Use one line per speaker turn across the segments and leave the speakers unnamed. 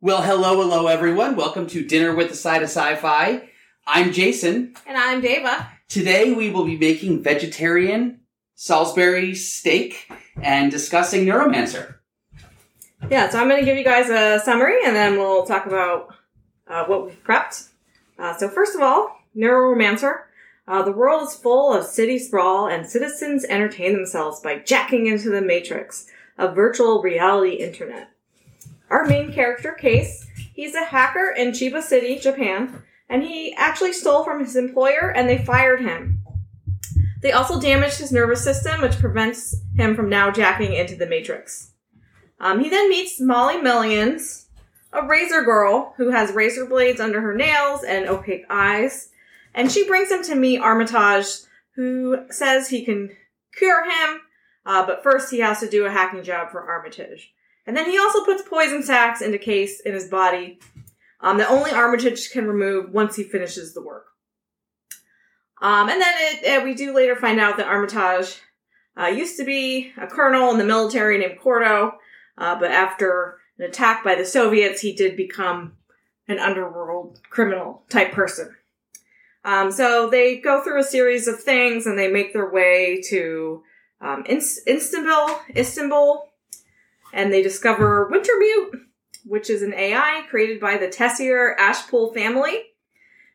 Well, hello, hello, everyone. Welcome to Dinner with the Side of Sci-Fi. I'm Jason.
And I'm Deva.
Today we will be making vegetarian Salisbury steak and discussing Neuromancer.
Yeah, so I'm going to give you guys a summary and then we'll talk about uh, what we've prepped. Uh, so, first of all, Neuromancer. Uh, the world is full of city sprawl and citizens entertain themselves by jacking into the matrix, a virtual reality internet. Our main character, Case, he's a hacker in Chiba City, Japan, and he actually stole from his employer and they fired him. They also damaged his nervous system, which prevents him from now jacking into the matrix. Um, he then meets Molly Millions, a razor girl who has razor blades under her nails and opaque eyes. And she brings him to meet Armitage, who says he can cure him, uh, but first he has to do a hacking job for Armitage. And then he also puts poison sacs into case in his body um, that only Armitage can remove once he finishes the work. Um, and then it, we do later find out that Armitage uh, used to be a colonel in the military named Corto, uh, but after an attack by the Soviets, he did become an underworld criminal type person. Um, so they go through a series of things and they make their way to um, Istanbul, Istanbul, and they discover Wintermute, which is an AI created by the Tessier Ashpool family.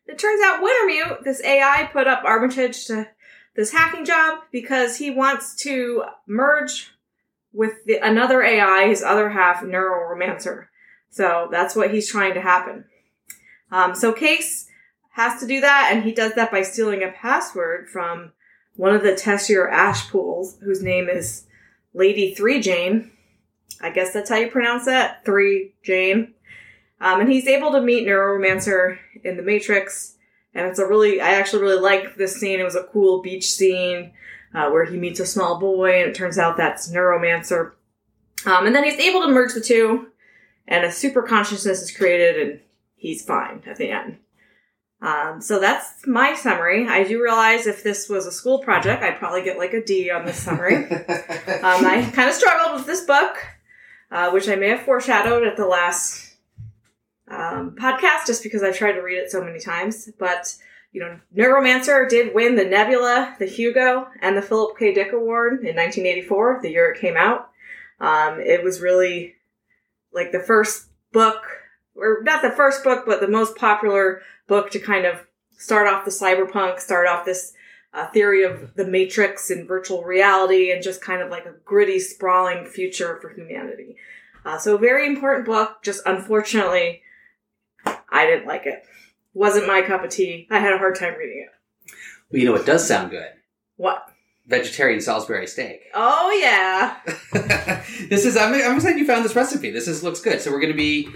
It turns out Wintermute, this AI, put up Armitage to this hacking job because he wants to merge with the, another AI, his other half, Neuromancer. So that's what he's trying to happen. Um, so Case has to do that, and he does that by stealing a password from one of the Tessier Ashpools, whose name is Lady Three Jane. I guess that's how you pronounce that, Three Jane. Um, and he's able to meet Neuromancer in the Matrix, and it's a really, I actually really like this scene. It was a cool beach scene uh, where he meets a small boy, and it turns out that's Neuromancer. Um, and then he's able to merge the two, and a super consciousness is created, and he's fine at the end. Um, so that's my summary. I do realize if this was a school project, I'd probably get like a D on this summary. um, I kind of struggled with this book, uh, which I may have foreshadowed at the last um, podcast just because I've tried to read it so many times. But, you know, Neuromancer did win the Nebula, the Hugo, and the Philip K. Dick Award in 1984, the year it came out. Um, it was really like the first book, or not the first book, but the most popular book to kind of start off the cyberpunk, start off this uh, theory of the matrix and virtual reality, and just kind of like a gritty, sprawling future for humanity. Uh, so, a very important book. Just unfortunately, I didn't like it. Wasn't my cup of tea. I had a hard time reading it.
Well, you know what does sound good?
What?
Vegetarian Salisbury steak.
Oh yeah.
this is. I'm, I'm excited you found this recipe. This is looks good. So we're going to be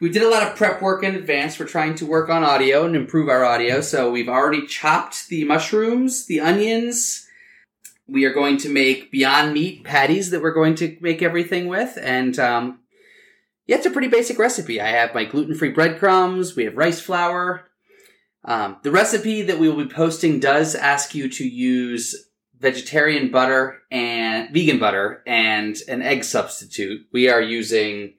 we did a lot of prep work in advance. We're trying to work on audio and improve our audio. So we've already chopped the mushrooms, the onions. We are going to make Beyond Meat patties that we're going to make everything with. And um, yeah, it's a pretty basic recipe. I have my gluten free breadcrumbs. We have rice flour. Um, the recipe that we will be posting does ask you to use vegetarian butter and vegan butter and an egg substitute. We are using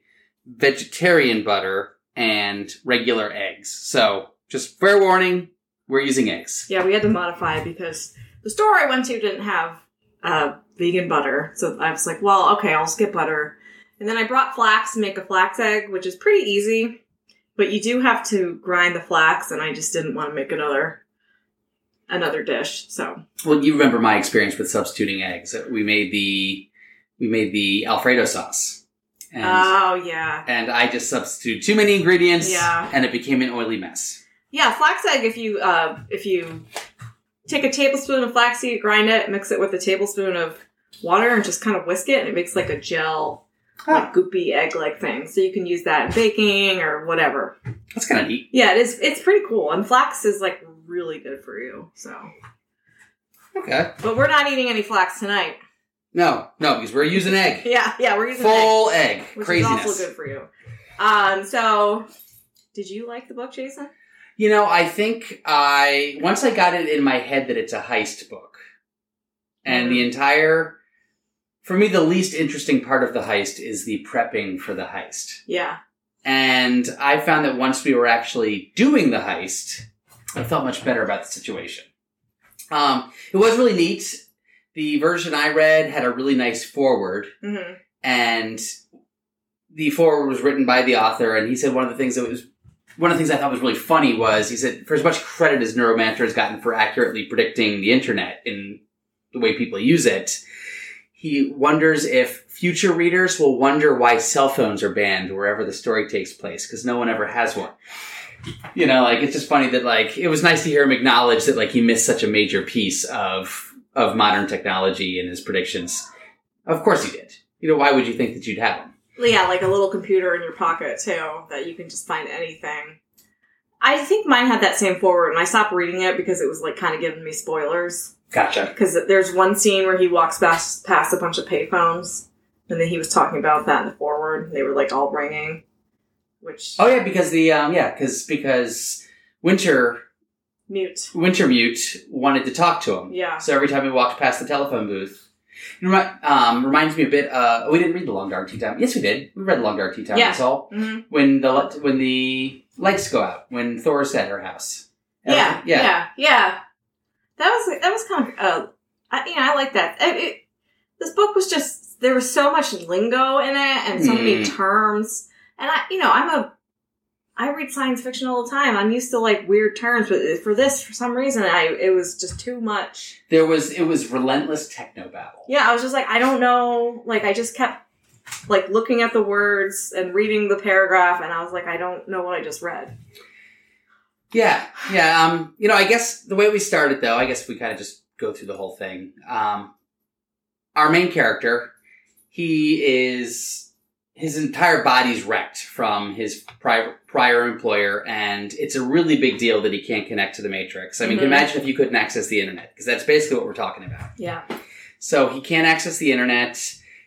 vegetarian butter and regular eggs. So, just fair warning, we're using eggs.
Yeah, we had to modify because the store I went to didn't have uh, vegan butter. So I was like, well, okay, I'll skip butter. And then I brought flax to make a flax egg, which is pretty easy. But you do have to grind the flax, and I just didn't want to make another another dish. So
Well, you remember my experience with substituting eggs. We made the we made the Alfredo sauce. And,
oh yeah.
and I just substituted too many ingredients
Yeah.
and it became an oily mess.
Yeah, flax egg. If you uh, if you take a tablespoon of flaxseed, grind it, mix it with a tablespoon of water, and just kind of whisk it, and it makes like a gel, like goopy egg like thing. So you can use that in baking or whatever.
That's kind of neat.
Yeah, it is. It's pretty cool, and flax is like really good for you. So,
Okay.
but we're not eating any flax tonight.
No, no, because we're using egg.
Yeah, yeah, we're using egg,
Full egg.
which
Craziness.
is also good for you. Um, so did you like the book, Jason?
You know, I think I once I got it in my head that it's a heist book. And the entire for me the least interesting part of the heist is the prepping for the heist.
Yeah,
And I found that once we were actually doing the heist, I felt much better about the situation. Um, it was really neat. The version I read had a really nice forward,
hmm
and the forward was written by the author. And he said one of the things that was one of the things I thought was really funny was he said, for as much credit as Neuromancer has gotten for accurately predicting the internet in the way people use it, he wonders if future readers will wonder why cell phones are banned wherever the story takes place because no one ever has one. You know, like it's just funny that like it was nice to hear him acknowledge that like he missed such a major piece of of modern technology and his predictions. Of course he did. You know, why would you think that you'd have them?
Yeah, like a little computer in your pocket too that you can just find anything. I think mine had that same forward, and I stopped reading it because it was like kind of giving me spoilers.
Gotcha.
Because there's one scene where he walks past, past a bunch of payphones, and then he was talking about that in the forward. And they were like all ringing, which
Oh yeah, because the um yeah, because because Winter
mute.
Wintermute wanted to talk to him.
Yeah.
So every time we walked past the telephone booth, it remi- um, reminds me a bit. Uh, we didn't read the Long Dark Tea Time. Yes, we did. We read the Long Dark Tea Time.
Yeah.
That's all.
hmm
When the when the lights go out, when Thor's at her house.
Yeah,
yeah,
yeah, yeah. That was that was kind of uh, I, you know, I like that. It, it, this book was just there was so much lingo in it and so many
Mm.
terms, and I, you know, I'm a I read science fiction all the time. I'm used to like weird terms, but for this, for some reason, I it was just too much.
There was it was relentless techno babble.
Yeah, I was just like, I don't know. Like, I just kept like looking at the words and reading the paragraph, and I was like, I don't know what I just read.
Yeah, yeah. Um, you know, I guess the way we started, though, I guess we kind of just go through the whole thing. Um, our main character, he is his entire body's wrecked from his prior prior employer, and it's a really big deal that he can't connect to the Matrix. I mean,
Mhm.
imagine if you couldn't access the internet, because that's basically what we're talking about.
Yeah,
So he can't access the internet.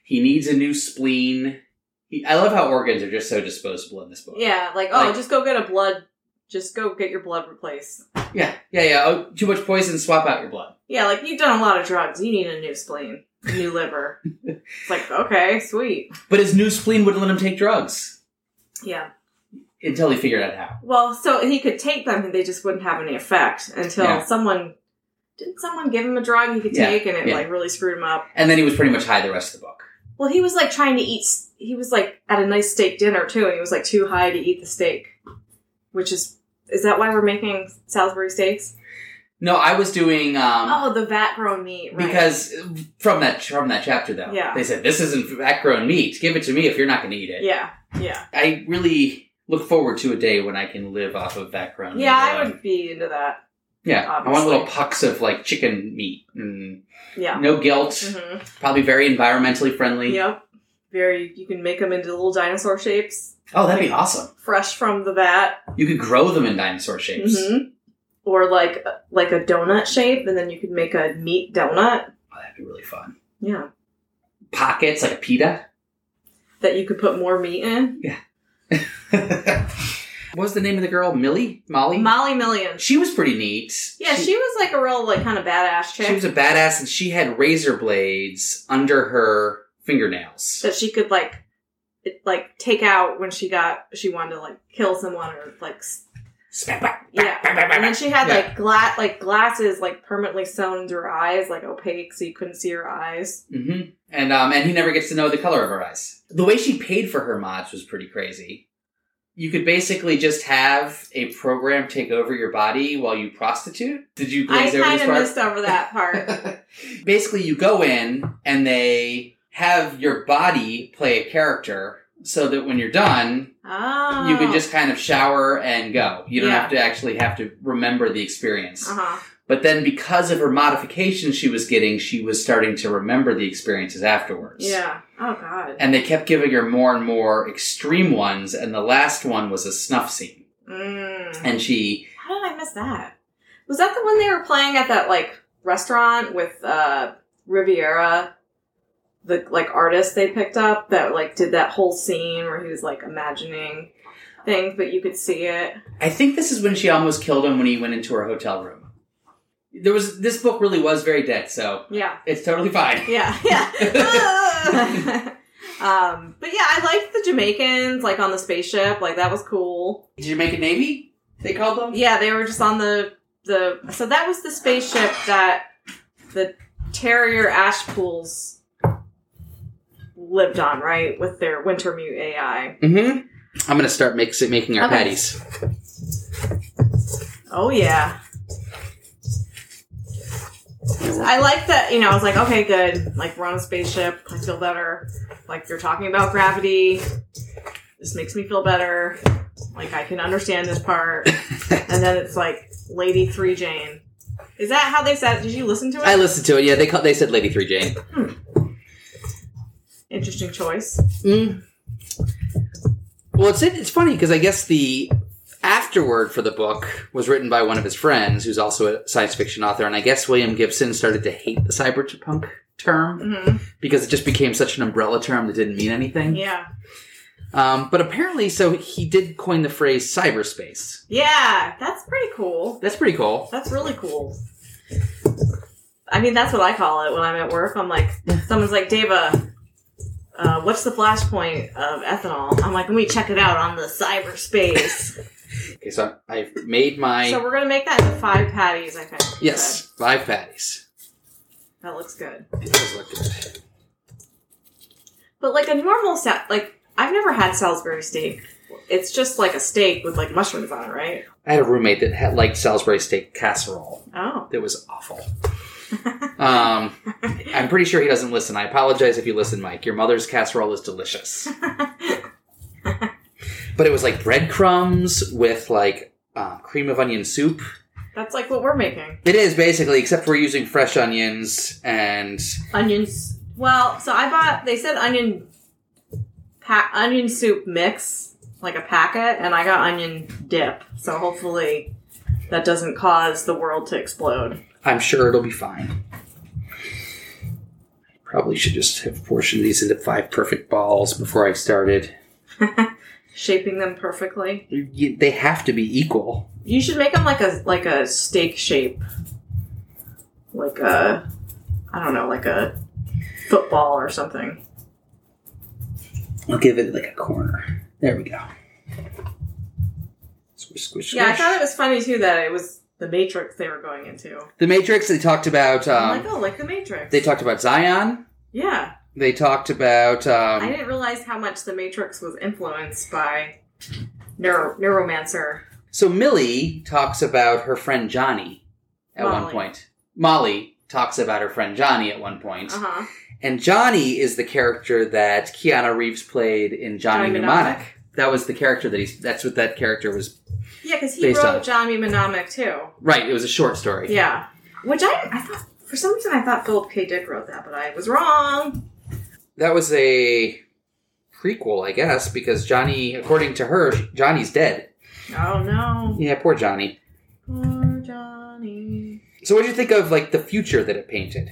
He needs a new spleen. He, I love how organs are just so disposable in this book.
yeah. Like, oh,
Like-
just go get a blood. Just go get your blood replaced.
yeah, yeah, yeah. Oh, too much poison, swap out your blood.
Yeah, like you've done a lot of drugs. You need a new spleen, new liver. It's like, okay, sweet.
But his new spleen wouldn't let him take drugs
Yeah.
until he figured out how.
Well, so he could take them and they just wouldn't have any effect until
Yeah.
someone didn't someone give him a drug he could
Yeah,
take and it
yeah.
like really screwed him up.
And then he was pretty much high the rest of the book.
Well, he was like trying to eat. He was like at a nice steak dinner too, and he was like too high to eat the steak. Which is is that why we're making Salisbury steaks?
No, I was doing um,
oh, the vat grown meat. Right.
because from that from that chapter though,
Yeah.
they said this isn't vat grown meat. Give it to me if you're not going to eat it.
yeah, yeah,
I really look forward to a day when I can live off of vat grown.
yeah. I would be into that.
Yeah, I want little pucks of like chicken meat. And
Yeah.
no guilt.
hmm
Probably very environmentally friendly.
Yep. Very. You can make them into little dinosaur shapes,
Oh, that'd be awesome.
fresh from the vat.
You could grow them in dinosaur shapes.
hmm Or like like a donut shape, and then you could make a meat donut.
Oh, that'd be really fun.
Yeah.
Pockets like a pita.
That you could put more meat in. Yeah.
what was the name of the girl? Millie? Molly?
Molly Million.
she was pretty neat.
Yeah, she, was like a real like kind of badass chick.
she was a badass and she had razor blades under her fingernails.
that she could like it, like take out when she got she wanted to like kill someone or like yeah and then she had
Yeah.
like gla- like glasses like permanently sewn into her eyes like opaque so you couldn't see her eyes
hmm And um, and he never gets to know the color of her eyes. The way she paid for her mods was pretty crazy. You could basically just have a program take over your body while you prostitute. Did you
i
glaze over
kind
this
of
part?
missed over that part
basically, you go in and they have your body play a character, so that when you're done,
oh
you can just kind of shower and go. You don't
Yeah.
have to actually have to remember the experience.
uh-huh
But then because of her modifications she was getting, she was starting to remember the experiences afterwards.
yeah oh god
And they kept giving her more and more extreme ones, and the last one was a snuff scene.
mm.
And she,
how did i miss that was that the one they were playing at that like restaurant with uh riviera the like artist they picked up that like did that whole scene where he was like imagining things but you could see it
I think this is when she almost killed him when he went into her hotel room. There was this book really was very dead, so
yeah
it's totally fine.
yeah yeah Um, but yeah, I liked the Jamaicans, like on the spaceship. Like that was cool.
Did you make a navy? They called them.
Yeah, they were just on the the. So that was the spaceship that the Tessier Ashpools lived on, right, with their Wintermute AI.
Mm-hmm. I'm gonna start make, making our
Okay.
patties.
Oh yeah. I like that, you know, I was like, okay, good. Like, we're on a spaceship. I feel better. Like, you're talking about gravity. This makes me feel better. Like, I can understand this part. And then it's like, Lady 3 Jane. Is that how they said it? Did you listen to it?
I listened to it. Yeah, they call, they said Lady Three Jane.
Interesting choice.
Mm. Well, it's it's funny because I guess the afterword for the book was written by one of his friends, who's also a science fiction author, and I guess William Gibson started to hate the cyberpunk term
hmm
because it just became such an umbrella term that didn't mean anything.
Yeah.
Um, but apparently, so he did coin the phrase cyberspace.
Yeah, that's pretty cool.
That's pretty cool.
That's really cool. I mean, that's what I call it when I'm at work. I'm like, someone's like, Dava, uh, what's the flashpoint of ethanol? I'm like, let me check it out on the cyberspace.
Okay, so I've made my
so we're gonna make that into five patties. I think.
yes five patties.
that looks good.
It does look good.
But like a normal set, like I've never had Salisbury steak. It's just like a steak with like mushrooms on it, right?
I had a roommate that had liked Salisbury steak casserole.
Oh.
that was awful. Um, I'm pretty sure he doesn't listen. I apologize if you listen, Mike. Your mother's casserole is delicious. but it was like breadcrumbs with like uh, cream of onion soup.
That's like what we're making.
It is basically, except we're using fresh onions and
onions. Well, so I bought. They said onion pa- onion soup mix, like a packet, and I got onion dip. So hopefully that doesn't cause the world to explode.
I'm sure it'll be fine. Probably should just have portioned these into five perfect balls before I started.
Shaping them perfectly.
You- They have to be equal.
You should make them like a like a steak shape, like a I don't know, like a football or something.
I'll give it like a corner. There we go. Squish, squish,
Yeah, I thought it was funny too that it was the Matrix they were going into.
The Matrix. They talked about.
I'm
Um,
like, oh, like the Matrix.
they talked about Zion.
yeah.
They talked about. Um, I
didn't realize how much the Matrix was influenced by Neuro- Neuromancer.
so Millie talks about her friend Johnny at one point. Molly talks about her friend Johnny at one point.
Uh huh.
and Johnny is the character that Keanu Reeves played in Johnny,
Johnny
Mnemonic.
Mnemonic?
That was the character that he's. That's what that character was.
Yeah, because he
Based
wrote
on-
Johnny Mnemonic too.
Right. It was a short story.
Yeah, which I I thought for some reason I thought Philip K. Dick wrote that, but I was wrong.
That was a prequel, I guess, because Johnny, according to her, Johnny's dead.
Oh no,
Yeah, poor Johnny.
poor Johnny.
So, what did you think of like the future that it painted?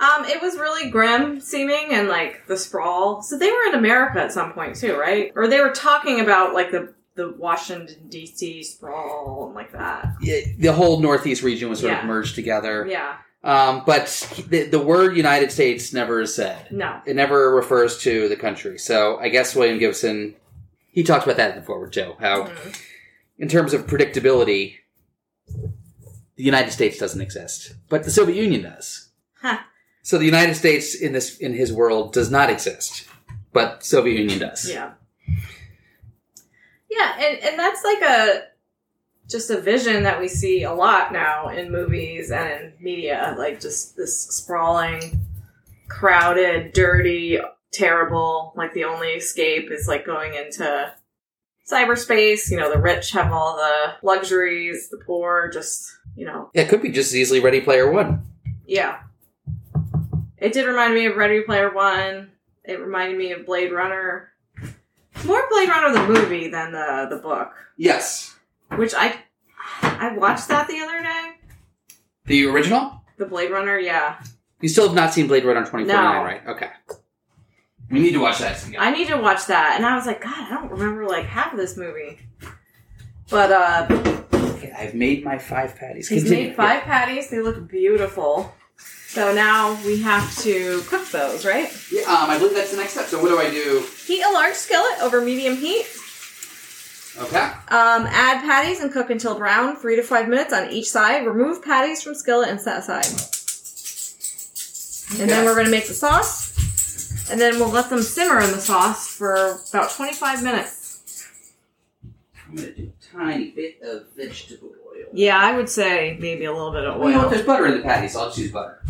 Um, it was really grim seeming and like the sprawl. So they were in America at some point too, right? Or they were talking about like the the Washington D.C. sprawl and like that.
Yeah, The whole Northeast region was sort of merged together.
Yeah.
Um, but the, the word United States never is said.
No.
It never refers to the country. So, I guess William Gibson, he talked about that in the forward too. How,
Mhm.
in terms of predictability, the United States doesn't exist, but the Soviet Union does.
Huh.
So the United States in this in his world does not exist, but Soviet Union does.
Yeah. Yeah, and, and that's like a just a vision that we see a lot now in movies and in media, like just this sprawling, crowded, dirty, terrible, like the only escape is like going into cyberspace, you know, the rich have all the luxuries, the poor just, you know,
It could be just as easily Ready Player One.
yeah. It did remind me of Ready Player One. It reminded me of Blade Runner. More Blade Runner the movie than the the book,
Yes,
which I I watched that the other day.
the original.
The Blade Runner, yeah.
You still have not seen Blade Runner twenty forty nine,
No.
right? Okay. We need to watch that together.
I need to watch that, and I was like, God, I don't remember like half of this movie. But uh,
Okay, I've made my five patties.
he's
Continue.
made five patties. They look beautiful. So now we have to cook those, right?
Yeah, um, I believe that's the next step. So what do I do?
Heat a large skillet over medium heat.
Okay.
Um, add patties and cook until brown, three to five minutes on each side. Remove patties from skillet and set aside. And then we're going to make the sauce. And then we'll let them simmer in the sauce for about 25 minutes.
I'm gonna do a tiny bit of vegetable oil.
Yeah, I would say maybe a little bit of
Well, you know
oil.
There's butter in the patty, so I'll choose butter.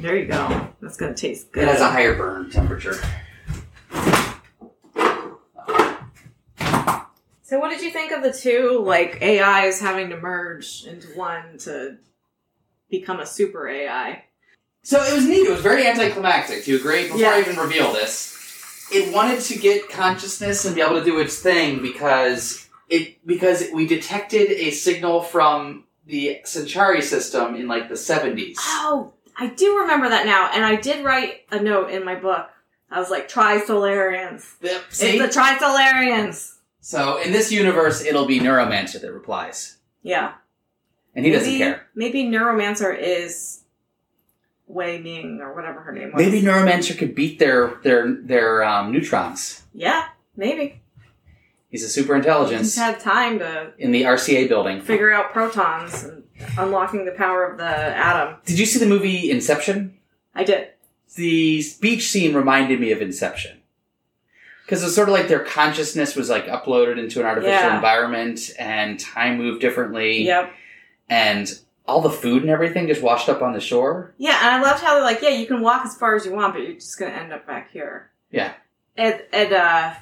There you go. That's going to taste good.
It has a higher burn temperature.
So what did you think of the two like AIs having to merge into one to become a super AI?
So it was neat. It was very anticlimactic. Do you agree? Before I even reveal this, it wanted to get consciousness and be able to do its thing because it because we detected a signal from the Centauri system in like the seventies.
Oh, I do remember that now, and I did write a note in my book. I was like, Tri-Solarians.
Yep.
It's
See?
the Tri-Solarians.
So in this universe, it'll be Neuromancer that replies,
Yeah.
and he doesn't care.
Maybe Neuromancer is Wei Ming or whatever her name was.
Maybe Neuromancer could beat their their their um, neutrons.
Yeah, maybe.
He's a super intelligence.
He's had time to
in the RCA building.
figure out protons and unlocking the power of the atom.
Did you see the movie Inception?
I did.
the beach scene reminded me of Inception. Because it's sort of like their consciousness was like uploaded into an artificial
Yeah.
environment and time moved differently.
Yep.
And all the food and everything just washed up on the shore.
Yeah, and I loved how they're like, yeah, you can walk as far as you want, but you're just gonna end up back here.
Yeah.
And and uh,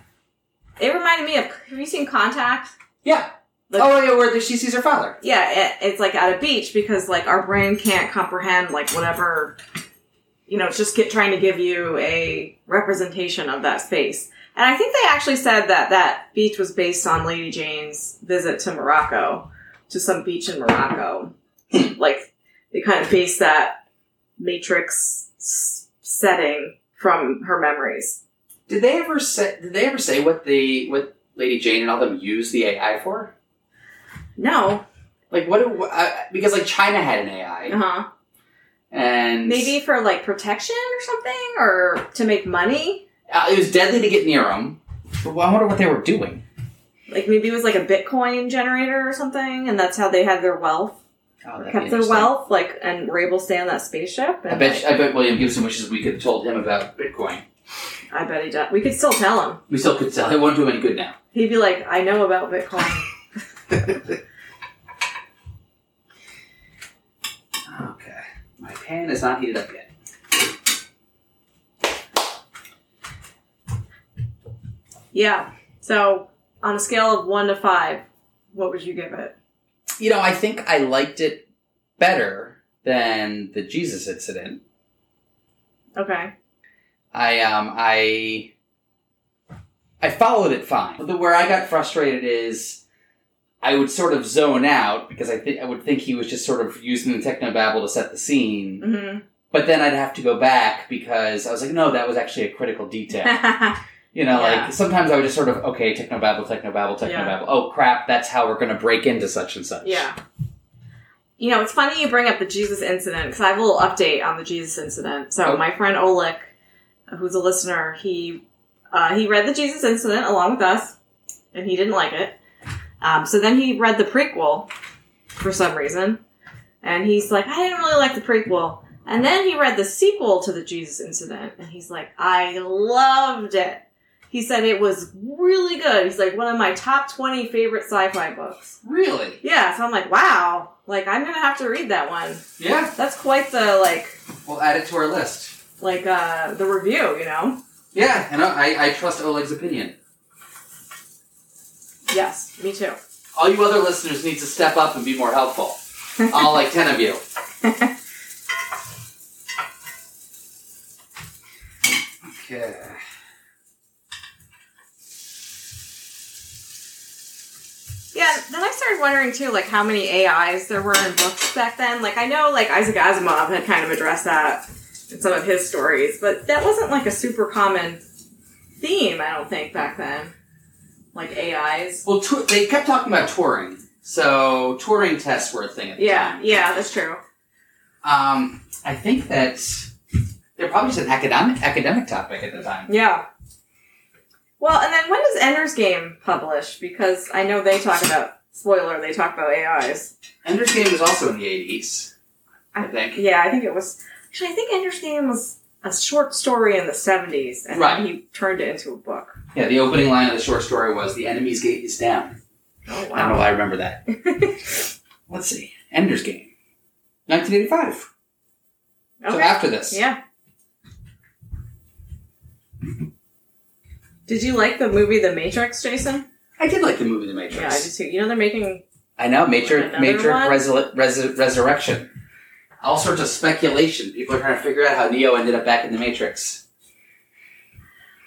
it reminded me of. Have you seen Contact?
Yeah.
Like-
oh, yeah, where she sees her father.
Yeah, it, it's like at a beach because like our brain can't comprehend like whatever. You know, it's just get trying to give you a representation of that space. And I think they actually said that that beach was based on Lady Jane's visit to Morocco, to some beach in Morocco. Hmm. like they kind of based that Matrix setting from her memories.
Did they ever say? Did they ever say what the what Lady Jane and all them used the AI for?
No,
Like what? do- Uh, because like China had an AI,
uh huh.
and
Maybe for like protection or something, or to make money.
uh, it was deadly to get near them. But I wonder what they were doing.
Like maybe it was like a Bitcoin generator or something, and that's how they had their wealth,
Oh, that'd be
kept their
interesting.
wealth, like, and were able to stay on that spaceship. And
I bet. I bet William Gibson wishes we could have told him about Bitcoin.
I bet he does. We could still tell him.
We still could tell. It won't do any good now.
He'd be like, "I know about Bitcoin."
Okay. My pan is not heated up yet.
yeah. So on a scale of one to five, what would you give it?
You know, I think I liked it better than the Jesus incident.
Okay.
I um I I followed it fine. The where I got frustrated is I would sort of zone out because I think I would think he was just sort of using the technobabble to set the scene.
hmm
But then I'd have to go back because I was like, no, that was actually a critical detail. You know,
Yeah.
like sometimes I would just sort of, okay, technobabble, technobabble, technobabble.
Yeah.
Oh crap, that's how we're going to break into such and such.
yeah. You know, it's funny you bring up the Jesus incident because I have a little update on the Jesus incident. So
Oh.
my friend Oleg, who's a listener, he uh, he read the Jesus incident along with us, and he didn't like it. Um, so then he read the prequel for some reason, and he's like, I didn't really like the prequel. And then he read the sequel to the Jesus incident, and he's like, I loved it. He said it was really good. He's like one of my top twenty favorite sci-fi books.
Really?
Yeah, so I'm like, wow, like I'm gonna have to read that one.
Yeah.
That's quite the like,
We'll add it to our list.
Like uh the review, you know?
Yeah, and I, I trust Oleg's opinion.
Yes, me too.
All you other listeners need to step up and be more helpful. All like ten of you. Okay.
Yeah, then I started wondering too, like how many AIs there were in books back then. Like I know, like Isaac Asimov had kind of addressed that in some of his stories, but that wasn't like a super common theme. I don't think back then, like AIs.
Well, they kept talking about Turing, so Turing tests were a thing at the
Yeah,
time.
yeah, that's true.
Um, I think that they're probably just an academic academic topic at the time.
Yeah. Well, and then when does Ender's Game publish? Because I know they talk about spoiler. They talk about AIs.
Ender's Game was also in the eighties. I think.
Yeah, I think it was. Actually, I think Ender's Game was a short story in the seventies, and
Right.
then he turned it into a book.
Yeah, the opening line of the short story was "The enemy's gate is down."
Oh
I don't know why I remember that. Let's see, Ender's Game, nineteen eighty-five. So
okay.
after this,
Yeah. Did you like the movie The Matrix, Jason?
I did like the movie The Matrix.
Yeah, I did too. You know they're making
I know, Matrix,
Another
Matrix
one?
Resur- Res- Resurrection. All sorts of speculation. People are trying to figure out how Neo ended up back in the Matrix.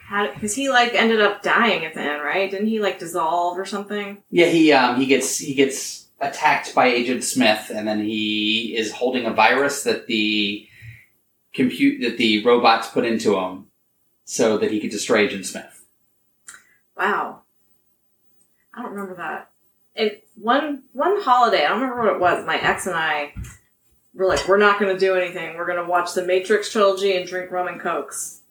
how because he like ended up dying at the end, right? Didn't he like dissolve or something?
Yeah, he um he gets he gets attacked by Agent Smith, and then he is holding a virus that the compute that the robots put into him, so that he could destroy Agent Smith.
Wow. I don't remember that. And one one holiday, I don't remember what it was. My ex and I were like, we're not going to do anything. We're going to watch the Matrix trilogy and drink rum and cokes.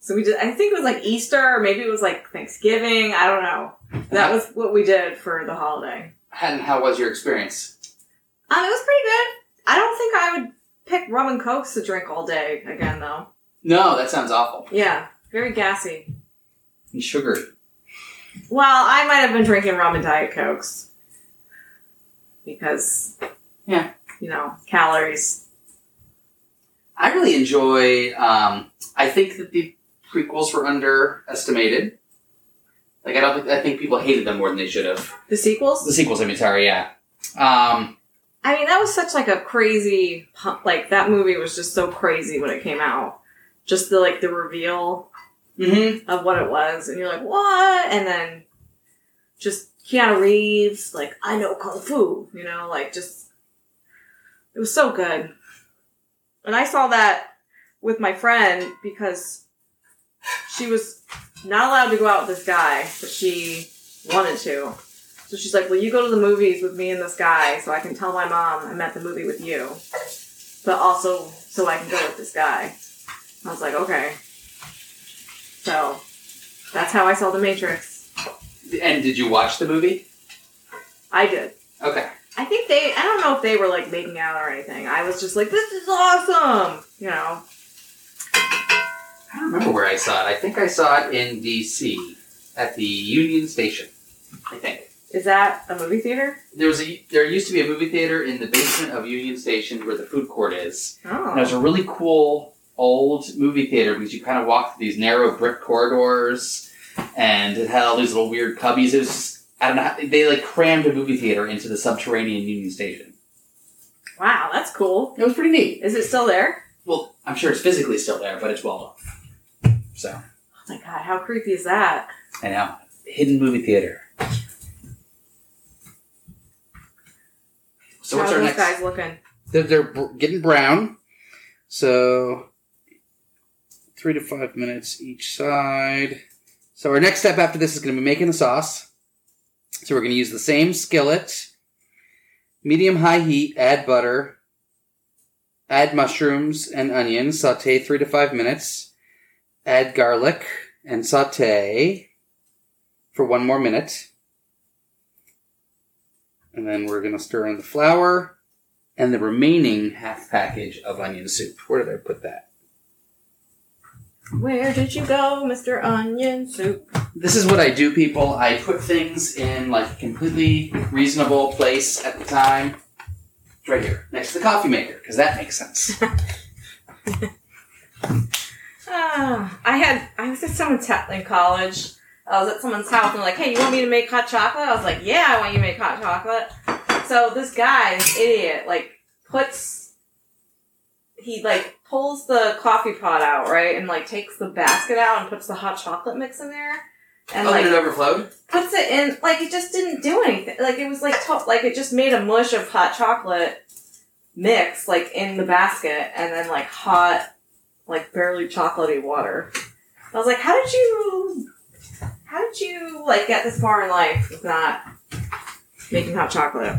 So we did. I think it was like Easter, or maybe it was like Thanksgiving. I don't know. That was what we did for the holiday.
And how was your experience?
Um, it was pretty good. I don't think I would pick rum and cokes to drink all day again, though.
No, that sounds awful
Yeah, very gassy.
and sugary.
Well, I might have been drinking rum and diet cokes because,
Yeah.
You know, calories.
I really enjoy. Um, I think that the prequels were underestimated. Like I don't. Think, I think people hated them more than they should have.
The sequels.
The sequels, I mean, sorry, yeah. Um,
I mean, that was such like a crazy. Like that movie was just so crazy when it came out. Just the like the reveal
mm-hmm.
of what it was, and you're like, what? And then just Keanu Reeves, like I know kung fu, you know, like just it was so good. And I saw that with my friend because she was not allowed to go out with this guy, but she wanted to. So she's like, "Will you go to the movies with me and this guy so I can tell my mom I'm at the movie with you, but also so I can go with this guy?" I was like, "Okay." So that's how I saw The Matrix.
And did you watch the movie?
I did.
Okay.
I think they, I don't know if they were like making out or anything. I was just like, this is awesome! You know?
I don't remember where I saw it. I think I saw it in D.C. at the Union Station. I think
Is that a movie theater?
there was a there used to be a movie theater in the basement of Union Station where the food court is, oh. and it was
Oh.
a really cool old movie theater because you kind of walked through these narrow brick corridors, and it had all these little weird cubbies. It was just, I don't know. how- They like crammed a movie theater into the subterranean Union Station.
Wow, that's cool.
It was pretty neat.
Is it still there?
Well, I'm sure it's physically still there, but it's walled off. So
Oh my god, how creepy is that?
I know hidden movie theater. So what's
how
our
are
next?
guys looking?
They're, they're getting brown. So three to five minutes each side. So our next step after this is going to be making the sauce. So we're going to use the same skillet, medium high heat. Add butter. Add mushrooms and onions. Saute three to five minutes. Add garlic and saute for one more minute. And then we're going to stir in the flour and the remaining half package of onion soup. Where did I put that?
Where did you go, Mr. Onion Soup?
This is what I do, people. I put things in like a completely reasonable place at the time. It's right here, next to the coffee maker, because that makes sense.
Ah, I had, I was at someone's house in college. I was at someone's house and they're like, hey, you want me to make hot chocolate? I was like, yeah, I want you to make hot chocolate. So this guy, this idiot, like, puts, he, like, pulls the coffee pot out, right? And, like, takes the basket out and puts the hot chocolate mix in there. And,
oh,
like,
then it overflowed?
puts it in, like, it just didn't do anything. Like, it was, like, to- like, it just made a mush of hot chocolate mix, like, in the basket. And then, like, hot, like, barely chocolatey water. I was like, how did you, how did you, like, get this far in life with not making hot chocolate?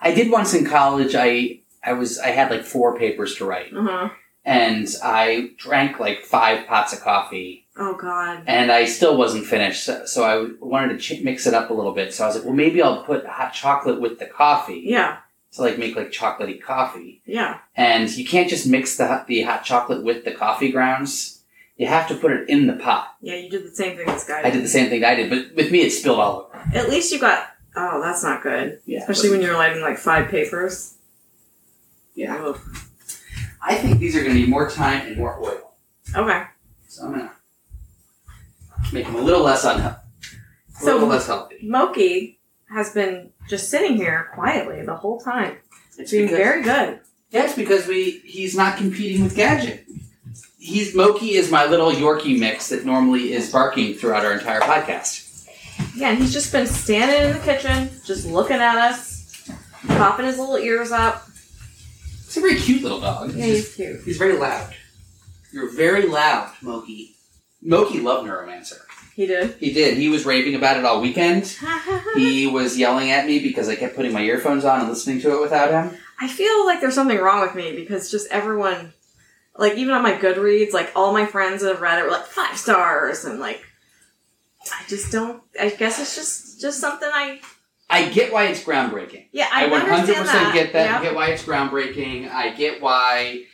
I did once in college. I I was I had like four papers to write,
Uh huh.
and I drank like five pots of coffee,
Oh God.
and I still wasn't finished. So, so I wanted to ch- mix it up a little bit. So I was like, well, maybe I'll put hot chocolate with the coffee
Yeah.
to like make like chocolatey coffee.
Yeah.
And you can't just mix the hot- the hot chocolate with the coffee grounds. You have to put it in the pot.
Yeah. You did the same thing this guy
I did the same thing I did, but with me it spilled all over.
At least you got. Oh, that's not good.
Yeah,
Especially when you're writing like five papers.
Yeah.
Ugh.
I think these are going to need more time and more oil.
Okay.
So I'm gonna make them a little less unhealthy. A
So-
little less healthy.
Moki has been just sitting here quietly the whole time.
It's
Doing
because,
very good.
yeah, it's because we he's not competing with Gadget. He's Moki is my little Yorkie mix that normally is barking throughout our entire podcast.
Yeah, and he's just been standing in the kitchen, just looking at us, popping his little ears up.
He's a very cute little dog.
Yeah,
He's,
he's cute.
he's very loud. You're very loud, Moki. Moki loved Neuromancer.
He did.
He did. He was raving about it all weekend. He was yelling at me because I kept putting my earphones on and listening to it without him.
I feel like there's something wrong with me because just everyone, like even on my Goodreads, like all my friends that have read it were like five stars, and like I just don't. I guess it's just just something I.
I get why it's groundbreaking.
Yeah, I,
I one hundred
understand
percent
that.
get that.
Yeah.
Get why it's groundbreaking. I get why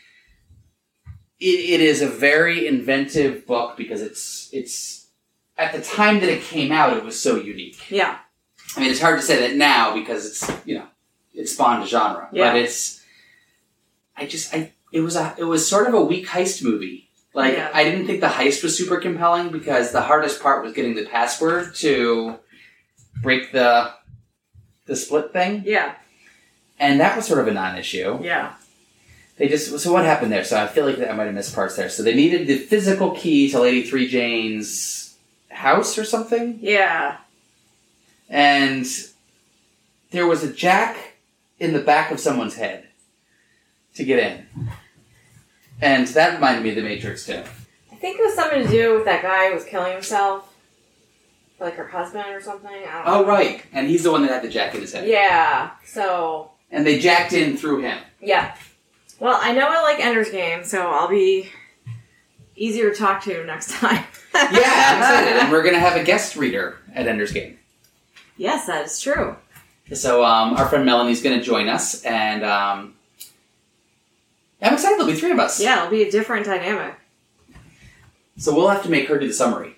it, it is a very inventive book because it's it's at the time that it came out, it was so unique.
Yeah.
I mean, it's hard to say that now because it's you know it spawned a genre,
Yeah.
but it's I just I it was a it was sort of a weak heist movie. Like
Yeah.
I didn't think the heist was super compelling because the hardest part was getting the password to break the the split thing,
Yeah.
and that was sort of a non-issue.
Yeah.
They just so what happened there? So I feel like I might have missed parts there. So they needed the physical key to Lady Three Jane's house or something,
Yeah.
and there was a jack in the back of someone's head to get in, and that reminded me of the Matrix too.
I think it was something to do with that guy who was killing himself, like her husband or something. I don't know.
Oh right, and he's the one that had the jack in his head,
Yeah. So
and they jacked in through him.
yeah. Well, I know I like Ender's Game, so I'll be easier to talk to next time.
Yeah, I'm excited, and we're gonna have a guest reader at Ender's Game.
yes, that is true.
So um, our friend Melanie's going to join us, and um, I'm excited. There'll be three of us.
Yeah, it'll be a different dynamic.
So we'll have to make her do the summary.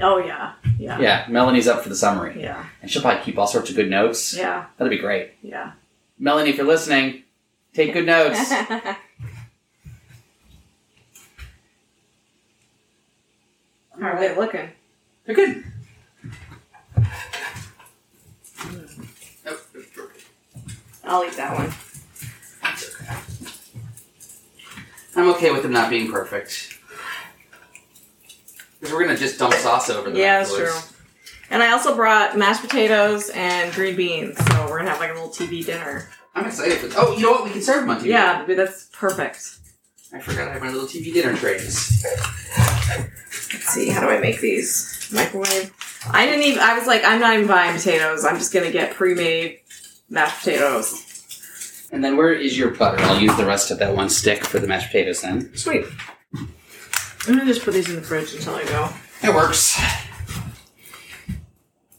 Oh yeah. Yeah.
Yeah, Melanie's up for the summary,
Yeah.
and she'll probably keep all sorts of good notes.
Yeah.
That'd be great.
Yeah.
Melanie, if you're listening, take good notes.
How are they looking?
They're good.
I'll eat that one.
I'm okay with them not being perfect. Because we're gonna just dump sauce over them.
Yeah, that's
afterwards.
true. And I also brought mashed potatoes and green beans, so we're gonna have like a little TV dinner.
I'm excited for. Oh, you know what? We can serve them on TV.
Yeah, but that's perfect.
I forgot I have my little TV dinner trays.
Let's see, how do I make these? Microwave. I didn't even. I was like, I'm not even buying potatoes. I'm just gonna get pre-made mashed potatoes.
And then where is your butter? I'll use the rest of that one stick for the mashed potatoes then.
Sweet. I'm gonna just put these in the fridge until I go.
It works.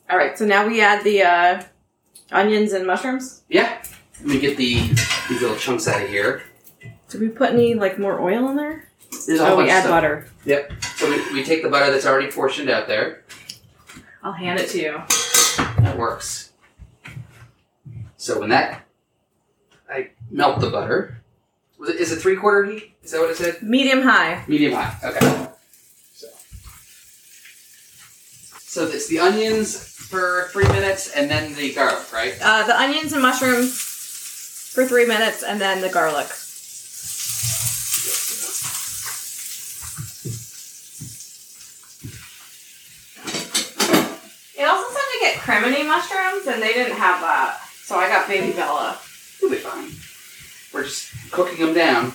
All right, so now we add the uh, onions and mushrooms.
Yeah. Let me get the these little chunks out of here.
Did we put any like more oil in there?
There's a
Oh, we add
stuff.
butter.
Yep. So we, we take the butter that's already portioned out there.
I'll hand it to you.
That works. So when that I melt the butter. Was it is it three quarter heat? Is that what it said?
Medium high.
Medium high. Okay. So So it's the onions for three minutes and then the garlic, right?
Uh, the onions and mushrooms for three minutes, and then the garlic. It also said to get cremini mushrooms, and they didn't have that, so I got baby Bella.
You'll be fine. We're just cooking them down.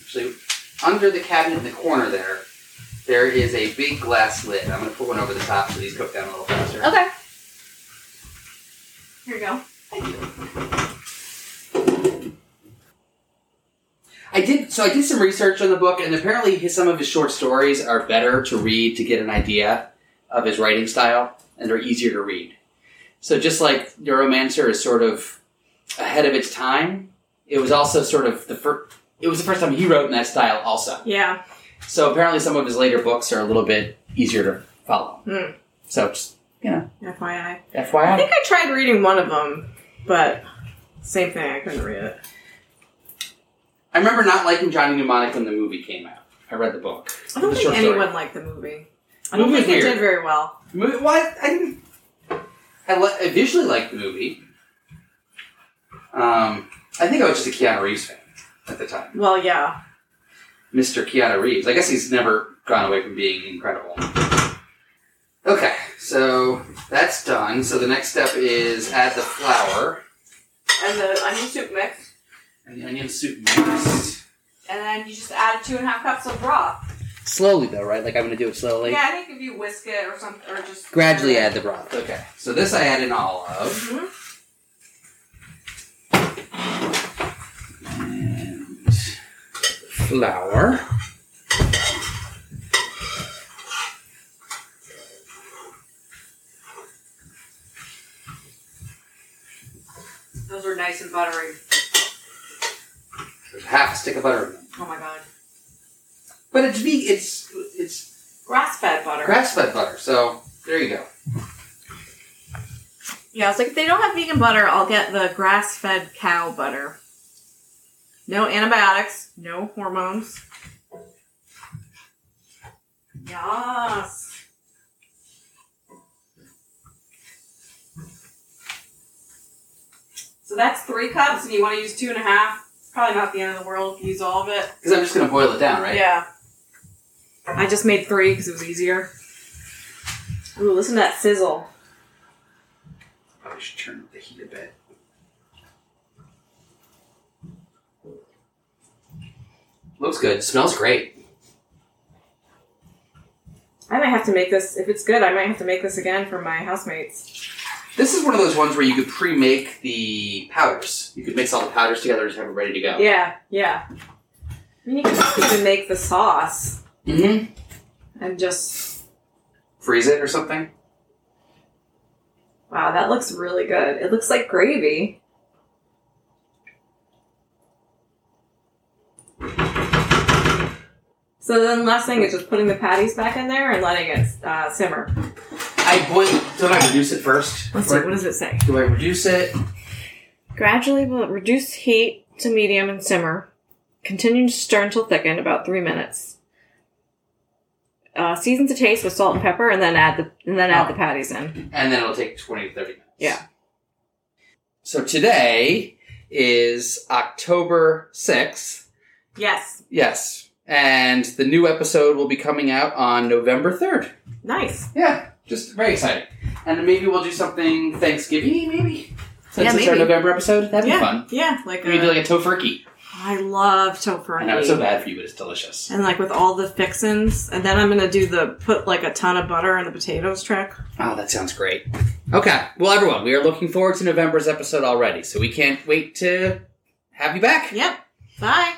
Actually, under the cabinet in the corner there, there is a big glass lid. I'm going to put one over the top so these cook down a little faster.
Okay. Here you go.
Thank you. I did so I did some research on the book, and apparently his, some of his short stories are better to read to get an idea of his writing style, and they're easier to read. So just like Neuromancer is sort of ahead of its time, it was also sort of the first. It was the first time he wrote in that style, also.
Yeah.
So apparently, some of his later books are a little bit easier to follow.
Hmm.
So just you know,
FYI.
FYI.
I think I tried reading one of them, but same thing. I couldn't read it.
I remember not liking Johnny Mnemonic when the movie came out. I read the book.
I don't think
short story.
anyone liked the movie. I don't
Movie
think it did very well.
Movie, why? I didn't. I, I visually liked the movie. Um, I think I was just a Keanu Reeves fan at the time.
Well, yeah.
Mr. Keanu Reeves. I guess he's never gone away from being incredible. Okay, so that's done. So the next step is add the flour
And the onion soup mix.
and the onion soup mix.
And then you just add two and a half cups of broth.
Slowly, though, right? Like I'm going to do it slowly.
yeah, I think if you whisk it or something, or just
Gradually add the broth. Okay. So this I add in all of.
Mhm.
Flour.
Those are nice and buttery.
There's half a stick of butter in them.
Oh my god.
But it's ve- it's it's
Grass fed butter.
grass fed butter. So there you go.
yeah, I was like, if they don't have vegan butter, I'll get the grass fed cow butter. No antibiotics, no hormones. Yes. So that's three cups, and you want to use two and a half. Probably not the end of the world if you use all of it.
Because I'm just gonna boil it down, right?
Yeah. I just made three because it was easier. Ooh, listen to that sizzle.
Probably should turn up the heat a bit. Looks good. Smells great.
I might have to make this, if it's good, I might have to make this again for my housemates.
This is one of those ones where you could pre-make the powders. You could mix all the powders together and just have it ready to go.
Yeah, yeah. I mean, you can probably even make the sauce
Mm-hmm.
and just,
Freeze it or something.
wow, that looks really good. It looks like gravy. So then last thing is just putting the patties back in there and letting it uh, simmer.
I boil. Don't I reduce it first?
Let's see,
Or
what does it say?
do I reduce it?
Gradually will reduce heat to medium and simmer. Continue to stir until thickened, about three minutes. Uh, season to taste with salt and pepper, and then add the and then add
Oh.
the patties in.
and then it'll take 20 to 30 minutes.
Yeah.
So today is October 6th.
Yes,
Yes. And the new episode will be coming out on November 3rd.
nice.
Yeah, just very exciting. And maybe we'll do something Thanksgiving, maybe? Since
Yeah,
it's our
maybe.
November episode? That'd be
yeah,
fun.
yeah. Like
Maybe do
a,
like a tofurkey.
I love tofurkey.
I know it's so bad for you, but it's delicious.
And like with all the fixins, and then I'm gonna do the put like a ton of butter in the potatoes trick.
Oh, that sounds great. Okay. Well, everyone, we are looking forward to November's episode already, so we can't wait to have you back.
Yep. Bye.